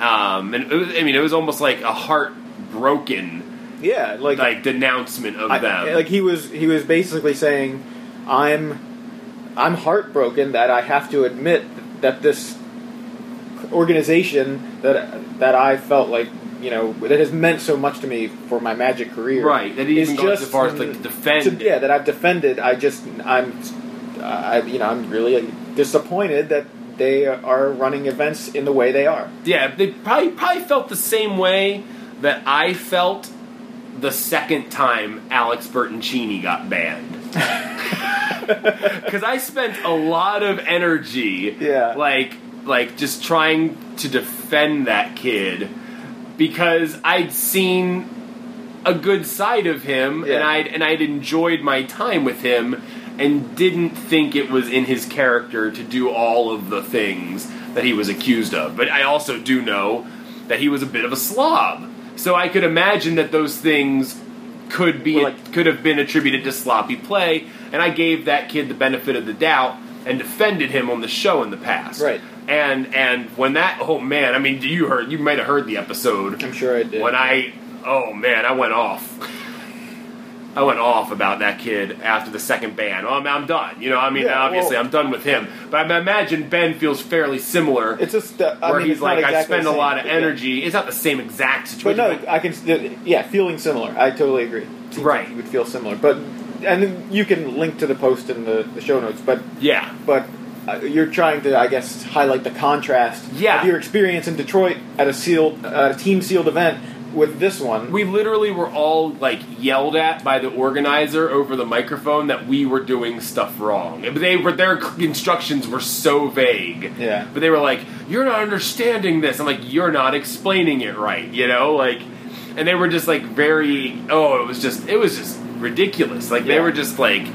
Um, and it was, I mean, it was almost like a heartbroken Yeah, like like denouncement of I- them. like he was he was basically saying, "I'm I'm heartbroken that I have to admit that this organization that that I felt like you know that has meant so much to me for my magic career, Right, that even goes just so far as to, like, defend to- yeah, that I've defended. I just I'm I you know I'm really uh, disappointed that they are running events in the way they are. Yeah, they probably probably felt the same way that I felt the second time Alex Bertoncini got banned. Because I spent a lot of energy, Yeah. like like just trying to defend that kid because I'd seen a good side of him and I'd and I'd enjoyed my time with him and didn't think it was in his character to do all of the things that he was accused of. But I also do know that he was a bit of a slob. So I could imagine that those things could be like- could have been attributed to sloppy play and I gave that kid the benefit of the doubt and defended him on the show in the past. Right. And and when that oh man, I mean you heard you might have heard the episode I'm sure I did. when I oh man, I went off. I went off about that kid after the second ban. Oh, I'm, I'm done. You know, I mean, Yeah, obviously, well- I'm done with him. But I imagine Ben feels fairly similar, it's just uh, I where mean, he's like, I spend a lot of but yeah. energy. It's not the same exact situation. But no, I can. Yeah, feeling similar. I totally agree. Seems Right. like you would feel similar, but and you can link to the post in the, the show notes. But yeah, but you're trying to, I guess, highlight the contrast Yeah. of your experience in Detroit at a sealed, uh, a team sealed event with this one. we literally were all like yelled at by the organizer over the microphone that we were doing stuff wrong. But They were their instructions were so vague. Yeah. But they were like, "You're not understanding this." I'm like, "You're not explaining it right," you know, like, and they were just like very. Oh, it was just it was just ridiculous. Like they were just like.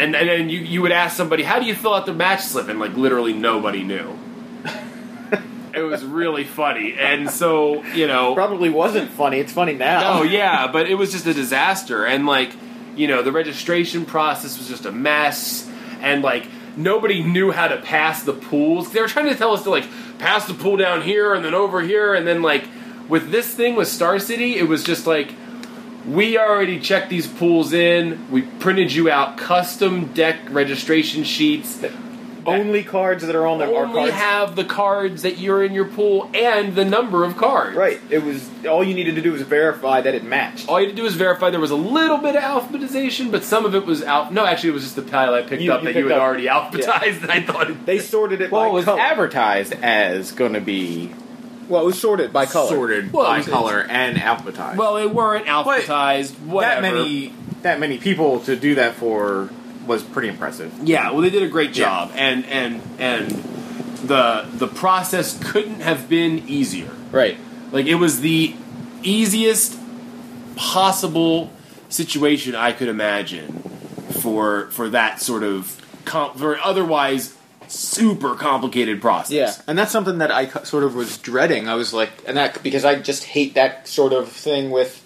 And, and then you, you would ask somebody, how do you fill out the match slip? And like literally nobody knew. it was really funny. And so, you know. Probably wasn't funny. It's funny now. Oh yeah, but it was just a disaster, and like you know, the registration process was just a mess, and like nobody knew how to pass the pools. They were trying to tell us to like pass the pool down here and then over here, and then like with this thing with Star City, it was just like. We already checked these pools in. We printed you out custom deck registration sheets. Only cards that are on there are Only cards. have the cards that you're in your pool and the number of cards. right. It was all you needed to do was verify that it matched. All you had to do was verify there was a little bit of alphabetization, but some of it was out. No, actually, it was just the pile I picked You- up you that you picked had up- already alphabetized, and I thought it. They sorted it Well, by it was color. advertised as going to be well, it was sorted by color. sorted Well, it by was- color and alphabetized. Well, they weren't alphabetized. whatever. that many that many people to do that for was pretty impressive. Yeah, well, they did a great Yeah. job, and and and the the process couldn't have been easier. Right. Like it was the easiest possible situation I could imagine for for that sort of com- for otherwise super complicated process. Yeah, and that's something that I sort of was dreading. I was like, and that because I just hate that sort of thing with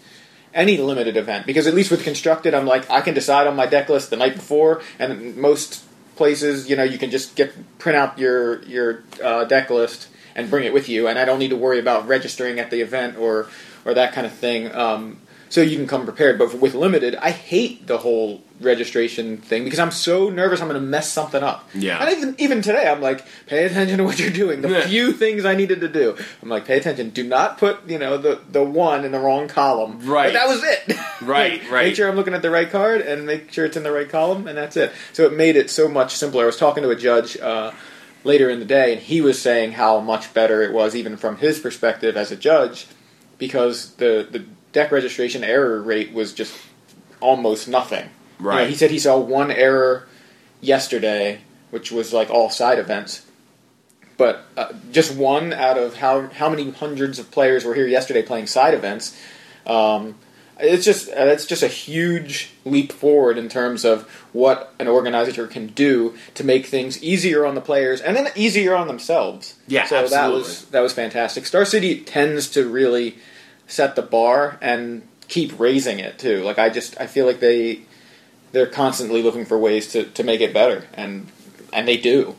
any limited event. Because at least with constructed, I'm like, I can decide on my deck list the night before, and most places, you know, you can just get print out your your uh, deck list and bring it with you, and I don't need to worry about registering at the event or or that kind of thing. Um, so you can come prepared. But with limited, I hate the whole registration thing because I'm so nervous I'm going to mess something up. Yeah. and even even today I'm like, pay attention to what you're doing. The few things I needed to do, I'm like, pay attention. Do not put you know the the one in the wrong column. Right. But that was it. Right, Like, right. Make sure I'm looking at the right card and make sure it's in the right column, and that's it. So it made it so much simpler. I was talking to a judge. Uh, Later in the day, and he was saying how much better it was, even from his perspective as a judge, because the the deck registration error rate was just almost nothing. You know, Right. he said he saw one error yesterday, which was like all side events, but uh, just one out of how how many hundreds of players were here yesterday playing side events. Um, it's just uh, it's just a huge leap forward in terms of what an organizer can do to make things easier on the players and then easier on themselves. Yeah, so that was that was fantastic. Star City tends to really set the bar and keep raising it too. Like I just I feel like they they're constantly looking for ways to, to make it better and and they do.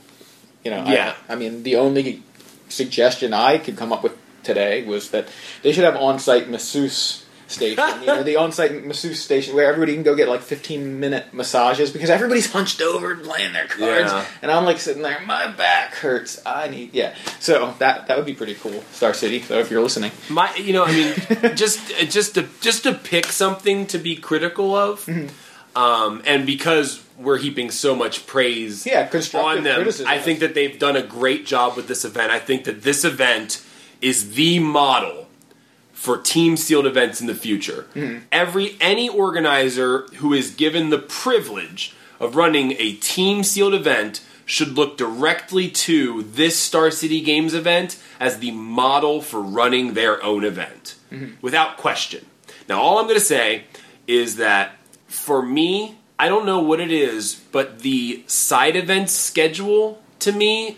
You know, I- Yeah. I, mean the only suggestion I could come up with today was that they should have on-site masseuse station. you know, the on-site masseuse station where everybody can go get like 15-minute massages because everybody's hunched over and playing their cards, Yeah. and I'm like sitting there, my back hurts. I need yeah. So that that would be pretty cool, Star City. So if you're listening, My, you know, I mean, just just to just to pick something to be critical of, Mm-hmm. um, and because we're heaping so much praise Yeah, on them, criticism. I think that they've done a great job with this event. I think that this event is the model for team sealed events in the future. Mm-hmm. Every any organizer who is given the privilege of running a team sealed event should look directly to this Star City Games event as the model for running their own event, without question. Now, all I'm going to say is that for me, I don't know what it is, but the side event schedule to me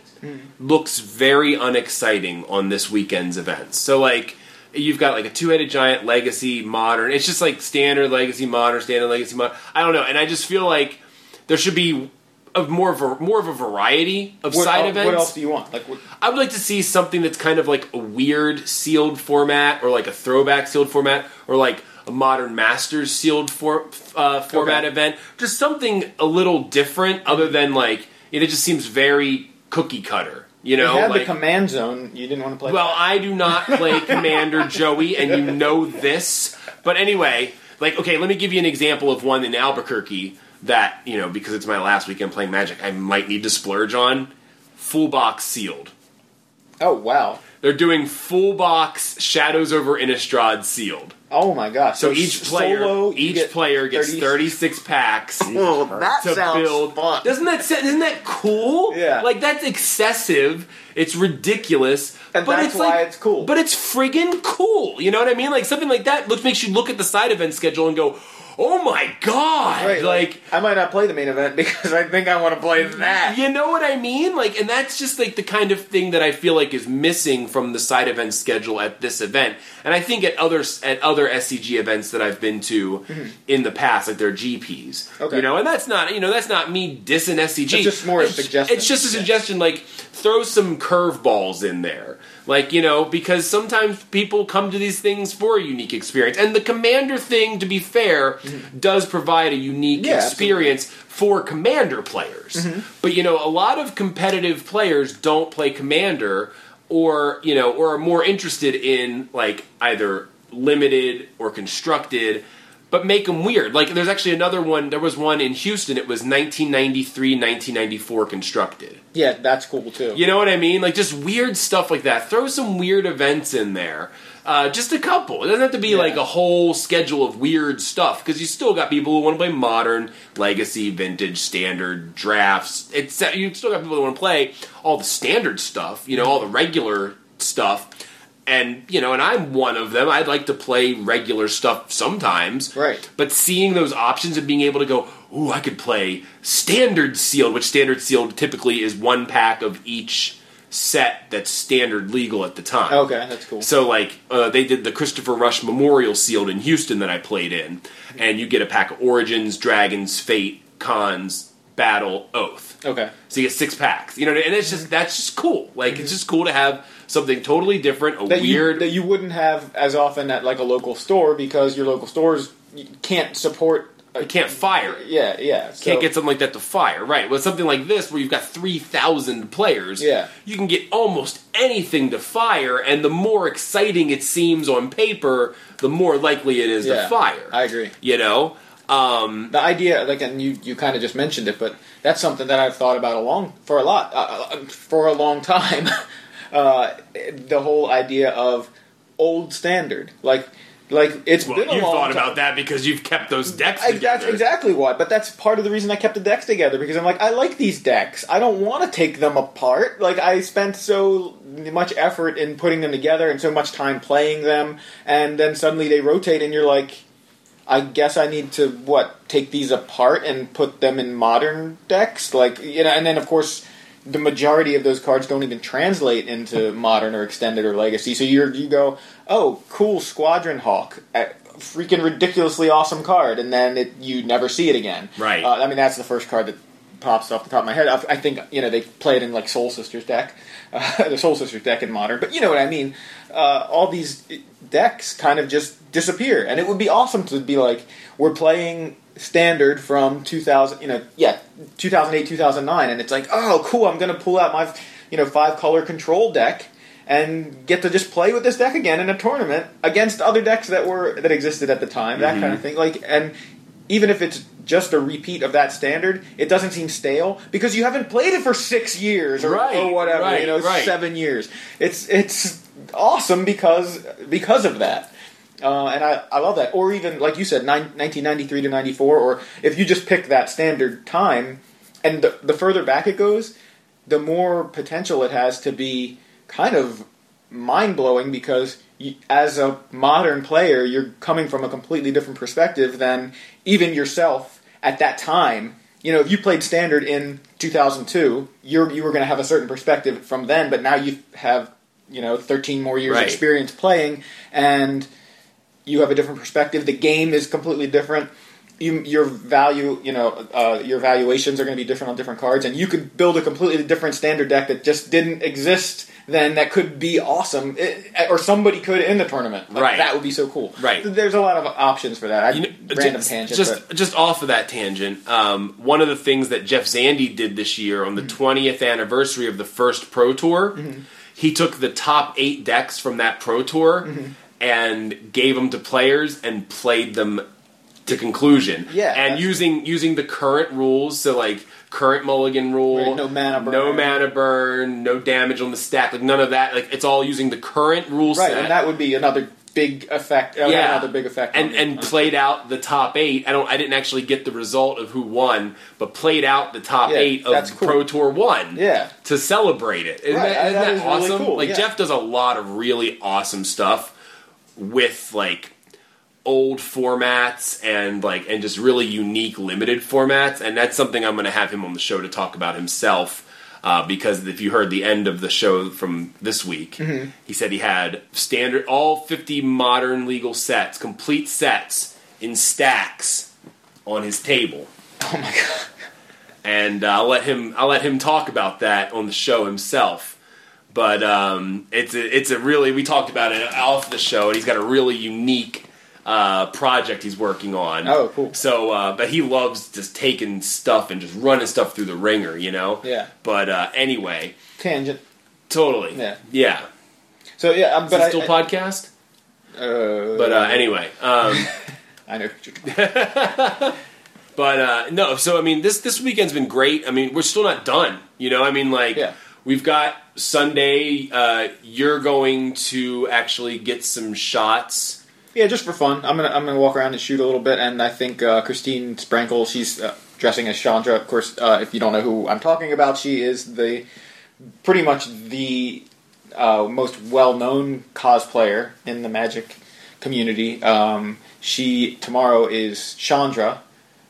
looks very unexciting on this weekend's events. So like you've got like a two-headed giant legacy modern. It's just like standard legacy modern, standard legacy modern. I don't know, and I just feel like there should be a more of a more of a variety of what, side el- events. what else do you want? Like what, I would like to see something that's kind of like a weird sealed format, or like a throwback sealed format, or like a modern Masters sealed for, uh, format Okay. event. Just something a little different, other than like it just seems very cookie cutter. You you know, had like the command zone. You didn't want to play. well, I do not play Commander Joey, and you know this. But anyway, like, okay, let me give you an example of one in Albuquerque that, you know, because it's my last weekend playing Magic, I might need to splurge on. Full box sealed. oh wow. They're doing full box Shadows over Innistrad sealed. Oh my gosh. So each player, solo, each get player gets 30 36 packs. Oh, that to sounds build. fun. Doesn't that sa- isn't that cool? Yeah. Like that's excessive. It's ridiculous. And but that's it's why like, it's cool. But it's friggin' cool. You know what I mean? Like something like that looks makes you look at the side event schedule and go, "Oh my god!" Right, like. I might not play the main event because I think I want to play that. You know what I mean? Like, and that's just like the kind of thing that I feel like is missing from the side event schedule at this event, and I think at other at other SCG events that I've been to in the past, like their GPs. Mm-hmm. Okay. You know, and that's not you know that's not me dissing SCG. It's just more a suggestion. It's just a Yeah. suggestion. Like, throw some curveballs in there. Like you know, because sometimes people come to these things for a unique experience, and the commander thing, to be fair, mm-hmm. does provide a unique Yeah, experience for commander players. Mm-hmm. But you know, a lot of competitive players don't play commander or, you know, or are more interested in like either limited or constructed but make them weird. Like there's actually another one, there was one in Houston it was 1993 1994 constructed. Yeah, that's cool too. You know what I mean? Like just weird stuff like that. Throw some weird events in there. Uh, just a couple. It doesn't have to be Yeah. like a whole schedule of weird stuff because you still got people who want to play modern, legacy, vintage, standard, drafts. It's you still got people who want to play all the standard stuff. You know, all the regular stuff. And you know, and I'm one of them. I'd like to play regular stuff sometimes, Right. But seeing those options and being able to go, ooh, I could play standard sealed, which standard sealed typically is one pack of each set that's standard legal at the time. Okay, that's cool. So like uh, they did the Christopher Rush Memorial Sealed in Houston that I played in, and you get a pack of Origins, Dragons, Fate, Khans, Battle, Oath. Okay. So you get six packs. You know, and it's just that's just cool. Like it's just cool to have something totally different, a that weird. you that you wouldn't have as often at like a local store because your local stores can't support. you can't fire. it. Yeah, yeah. So, Can't get something like that to fire, right? With something like this, where you've got three thousand players, Yeah. you can get almost anything to fire, and the more exciting it seems on paper, the more likely it is Yeah, to fire. I agree. You know, um, the idea, like, and you, you kind of just mentioned it, but that's something that I've thought about a long for a lot uh, uh, for a long time. uh, the whole idea of old standard, like, like it's well, been a you long thought time. about that because you've kept those decks I, together. that's exactly why. But that's part of the reason I kept the decks together because I'm like, I like these decks. I don't want to take them apart. Like I spent so much effort in putting them together and so much time playing them, and then suddenly they rotate, and you're like, I guess I need to what take these apart and put them in modern decks, like you know, and then of course. The majority of those cards don't even translate into modern or extended or legacy. So you you go, oh, cool, Squadron Hawk, freaking ridiculously awesome card, and then it, you never see it again. Right. Uh, I mean, that's the first card that pops off the top of my head. I, I think you know they play it in like Soul Sisters deck, uh, the Soul Sisters deck in Modern, but you know what I mean. Uh, all these decks kind of just disappear, and it would be awesome to be like we're playing standard from 2000 you know yeah 2008 2009 and it's like oh cool i'm gonna pull out my you know five color control deck and get to just play with this deck again in a tournament against other decks that were that existed at the time that kind of mm-hmm. thing. Like and even if it's just a repeat of that standard it doesn't seem stale because you haven't played it for six years or, Right, or whatever right, you know right. seven years. It's it's awesome because because of that uh, and I, I love that. Or even, like you said, nine, 1993 to 94, or if you just pick that standard time, and the, the further back it goes, the more potential it has to be kind of mind blowing because you, as a modern player, you're coming from a completely different perspective than even yourself at that time. You know, if you played standard in 2002, you're, you were going to have a certain perspective from then, but now you have, you know, 13 more years Right. experience playing, and you have a different perspective. The game is completely different. You, your value, you know, uh, your valuations are going to be different on different cards, and you could build a completely different standard deck that just didn't exist then. That could be awesome, It- or somebody could in the tournament. Like, Right. that would be so cool. Right. There's a lot of options for that. I, You know, random just, tangent, just but just off of that tangent, um, one of the things that Jeff Zandi did this year on the Mm-hmm. 20th anniversary of the first Pro Tour, he took the top eight decks from that Pro Tour Mm-hmm. And gave them to players and played them to conclusion. Yeah, and using using the current rules, so like current Mulligan rule, Right, no mana burn. no mana burn, no damage on the stack, like none of that. Like it's all using the current rule right, set and that would be another big effect. Uh, yeah, another big effect. and and played out the top eight. I don't. I didn't actually get the result of who won, but played out the top Yeah, eight of cool. Pro Tour one. Yeah. to celebrate it. Isn't Right, that, isn't that that is really awesome? cool, Like yeah. Jeff does a lot of really awesome stuff with like old formats and like and just really unique limited formats and that's something i'm going to have him on the show to talk about himself uh, because if you heard the end of the show from this week Mm-hmm. he said he had standard all 50 modern legal sets complete sets in stacks on his table oh my god. and uh, I'll let him I'll let him talk about that on the show himself. But um, it's a, it's a really we talked about it off the show, and he's got a really unique uh, project he's working on. Oh, cool. So, uh, but he loves just taking stuff and just running stuff through the wringer, you know. Yeah. But uh, anyway, Tangent. totally. Yeah. Yeah. So yeah, um, Is but I, still I, podcast? uh, But uh, anyway. Um, I know. you're- But uh, no, so I mean, this this weekend's been great. I mean, we're still not done. You know, I mean, like Yeah. We've got Sunday. Uh, you're going to actually get some shots. Yeah, just for fun. I'm gonna I'm gonna walk around and shoot a little bit, and I think uh, Christine Sprankle, she's uh, dressing as Chandra. Of course, uh, if you don't know who I'm talking about, she is the pretty much the uh, most well known cosplayer in the Magic community. Um, she tomorrow is Chandra.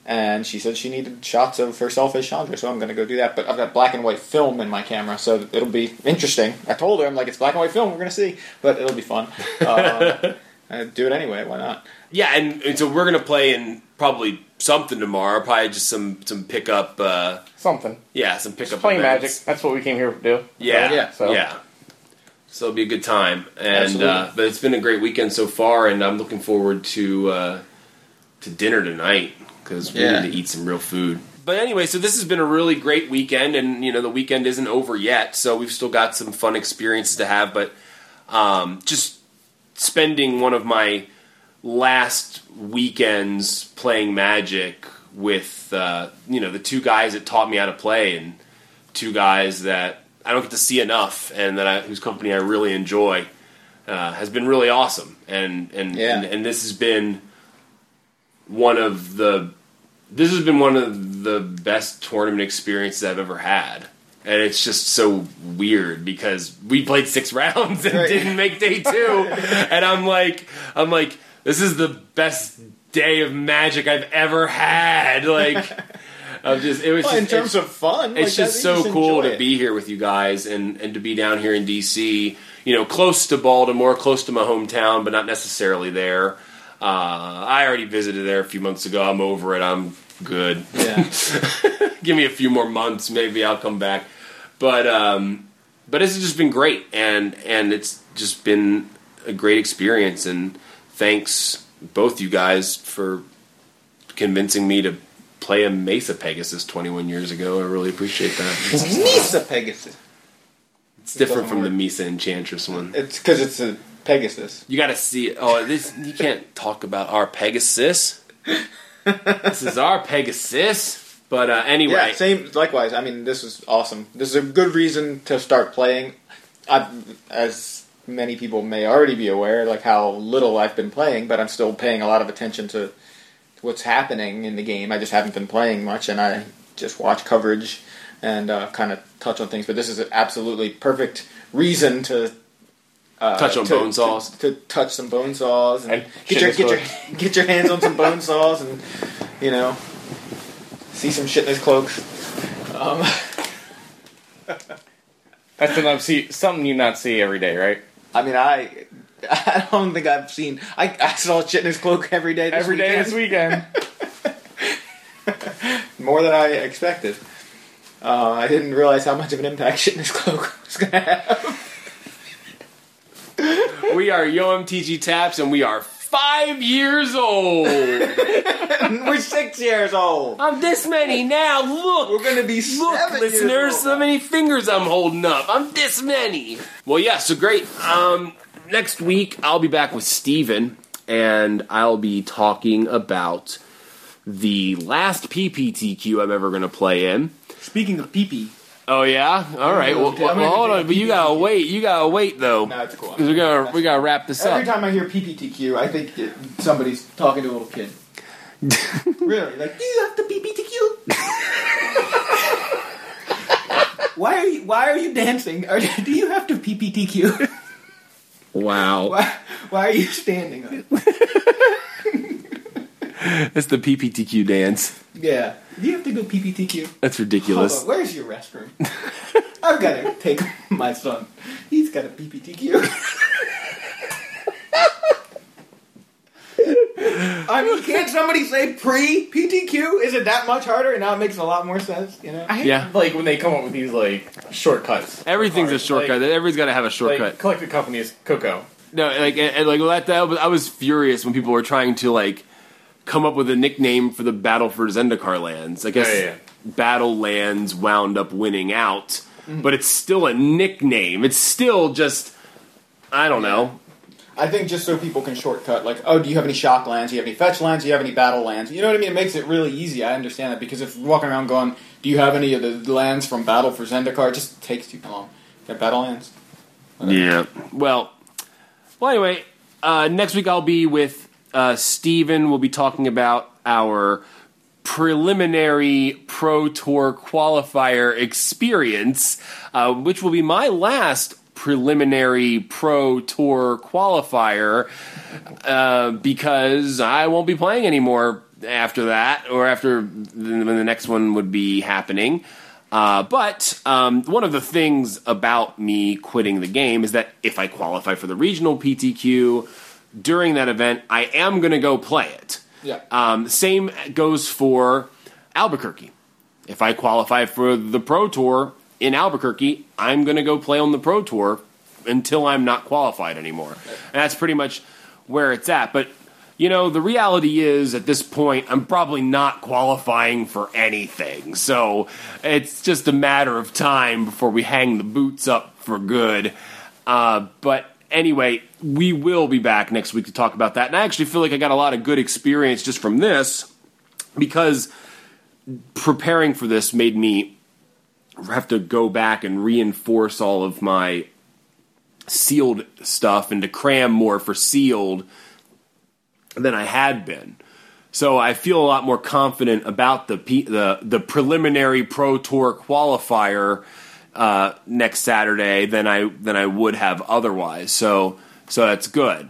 And she said she needed shots of herself as Chandra, so I'm going to go do that. But I've got black and white film in my camera, so it'll be interesting. I told her, I'm like, it's black and white film, we're going to see. But it'll be fun. Uh, do it anyway. Why not? Yeah, and, and so we're gonna play in probably something tomorrow. Probably just some some pickup. Uh, Something. yeah, some pickup. Just playing. Magic. That's what we came here to do. Yeah, Yeah, So yeah. So it'll be a good time, and uh, but it's been a great weekend so far, and I'm looking forward to uh, to dinner tonight because we Yeah. need to eat some real food. But anyway, so this has been a really great weekend, and you know the weekend isn't over yet, so we've still got some fun experiences to have. But um, just spending one of my last weekends playing Magic with uh, you know the two guys that taught me how to play, and two guys that I don't get to see enough, and that I, whose company I really enjoy, uh, has been really awesome. And and, Yeah. and and this has been one of the this has been one of the best tournament experiences I've ever had. And it's just so weird because we played six rounds and Right. didn't make day two. and I'm like I'm like, this is the best day of magic I've ever had. Like I'm just it was Well, just in terms of fun, it's like, just so think cool to it. be here with you guys and, and to be down here in DC. You know, close to Baltimore, close to my hometown, but not necessarily there. Uh, I already visited there a few months ago. I'm over it. I'm good. Yeah. Give me a few more months, maybe I'll come back. But um, but it's just been great, and and it's just been a great experience. And thanks both you guys for convincing me to play a Mesa Pegasus 21 years ago. I really appreciate that. Mesa Pegasus. It's different doesn't from the. Mesa Enchantress one. It's because it's a Pegasus. You got to see it. Oh, this you can't talk about our Pegasus. this is our Pegasus. But uh, anyway, Yeah, same. Likewise, I mean, this is awesome. This is a good reason to start playing. I, as many people may already be aware, like how little I've been playing, but I'm still paying a lot of attention to, to what's happening in the game. I just haven't been playing much, and I just watch coverage and uh, kind of touch on things. But this is an absolutely perfect reason to. Uh, Touch on to- bone saws. To, to touch some bone saws and, And get your get your get your hands on some bone saws and you know see some Chitinous Cloaks. Um, That's something see, something you not see every day, right? I mean, I I don't think I've seen. I, I saw Chitinous Cloak every day. This Every day weekend. this weekend. more than I expected. Uh, I didn't realize how much of an impact Chitinous Cloak was gonna have. We are Yo MTG Taps, and we are five years old. We're six years old. I'm this many now. Look, We're gonna be Look, seven years listeners, old. so many fingers I'm holding up. I'm this many. Well, yeah, so great. Um, next week, I'll be back with Steven, and I'll be talking about the last PPTQ I'm ever going to play in. Speaking of pee pee, Oh yeah, all right. Well, I'm well, hold on, but you gotta wait. You gotta wait though, no, it's cool. because we gotta we gotta wrap this up. Every up. time I hear PPTQ, I think it, somebody's talking to a little kid. really? Like, do you have the PPTQ? why are you Why are you dancing? Or do you have to PPTQ? Wow, why, why are you standing up? it's the PPTQ dance. Yeah. Do you have to go PPTQ? That's Hold ridiculous. on, where's your restroom? I've got to take my son. He's got a PPTQ. I mean, can't somebody say pre PTQ? Is it that much harder? And now it makes a lot more sense, you know? I hate, Yeah. like when they come up with these like shortcuts. Everything's a Like- shortcut. Everybody's got to have a Like shortcut. collected company is Coco. No, like and, and, like that, that was, I was furious when people were trying to like come up with a nickname for the Battle for Zendikar lands. I guess Yeah, yeah, yeah. Battle Lands wound up winning out, but it's still a nickname. It's still just I don't know. I think just so people can shortcut, like, oh, do you have any shock lands? Do you have any fetch lands? Do you have any battle lands? You know what I mean? It makes it really easy. I understand that because if you're walking around going, do you have any of the lands from Battle for Zendikar? It just takes too long. Got battle lands? Yeah. Well, well. Anyway, uh, next week I'll be with uh, Steven. We'll be talking about our preliminary Pro Tour qualifier experience, uh, which will be my last preliminary Pro Tour qualifier uh, because I won't be playing anymore after that, or after when the next one would be happening. Uh, but um, one of the things about me quitting the game is that if I qualify for the regional PTQ during that event, I am going to go play it. Yeah. Um, same goes for Albuquerque. If I qualify for the Pro Tour in Albuquerque, I'm going to go play on the Pro Tour until I'm not qualified anymore. And that's pretty much where it's at. But you know, the reality is at this point, I'm probably not qualifying for anything. So it's just a matter of time before we hang the boots up for good. Uh, but anyway, we will be back next week to talk about that. And I actually feel like I got a lot of good experience just from this because preparing for this made me have to go back and reinforce all of my sealed stuff and to cram more for sealed than I had been. So I feel a lot more confident about the the the preliminary Pro Tour qualifier uh, next Saturday than I than I would have otherwise. So so that's good.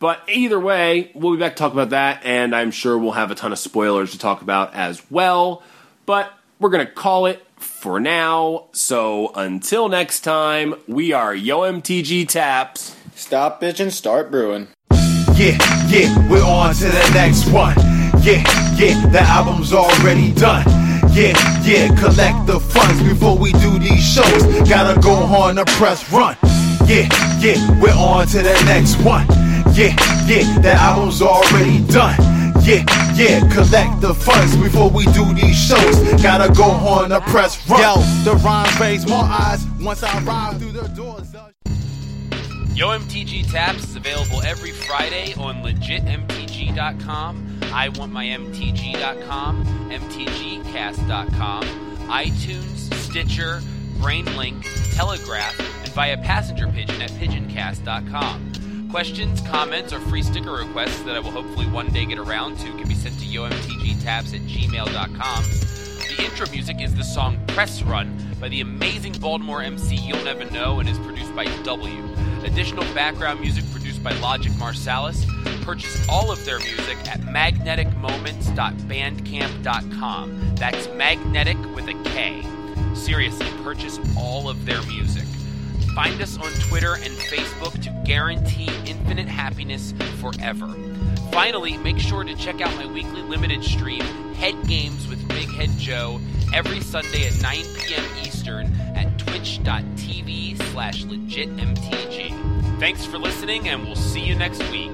But either way, we'll be back to talk about that, and I'm sure we'll have a ton of spoilers to talk about as well. But we're gonna call it for now. So until next time, we are Yo MTG Taps. Stop bitching, start brewing. Yeah, yeah, we're on to the next one. Yeah, yeah, the album's already done. Yeah, yeah, collect the funds before we do these shows. Gotta go on a press run. Yeah, yeah, we're on to the next one. Yeah, yeah, that album's already done. Yeah, yeah, collect the funds before we do these shows. Gotta go on a press run. Yo, the rhymes raise more eyes once I ride through the doors. Yo MTG Taps is available every Friday on legitmtg.com, iwantmymtg.com, mtgcast.com, iTunes, Stitcher, BrainLink, Telegraph, and via passenger pigeon at pigeoncast.com. Questions, comments, or free sticker requests that I will hopefully one day get around to can be sent to yomtgtaps at gmail.com. The intro music is the song Press Run by the amazing Baltimore MC You'll Never Know and is produced by W. Additional background music produced by Logic Marsalis. Purchase all of their music at magneticmoments.bandcamp.com. That's magnetic with a K. Seriously, purchase all of their music. Find us on Twitter and Facebook to guarantee infinite happiness forever. Finally, make sure to check out my weekly limited stream, Head Games with Big Head Joe, every Sunday at 9 p.m. Eastern at twitch.tv slash legitmtg. Thanks for listening, and we'll see you next week.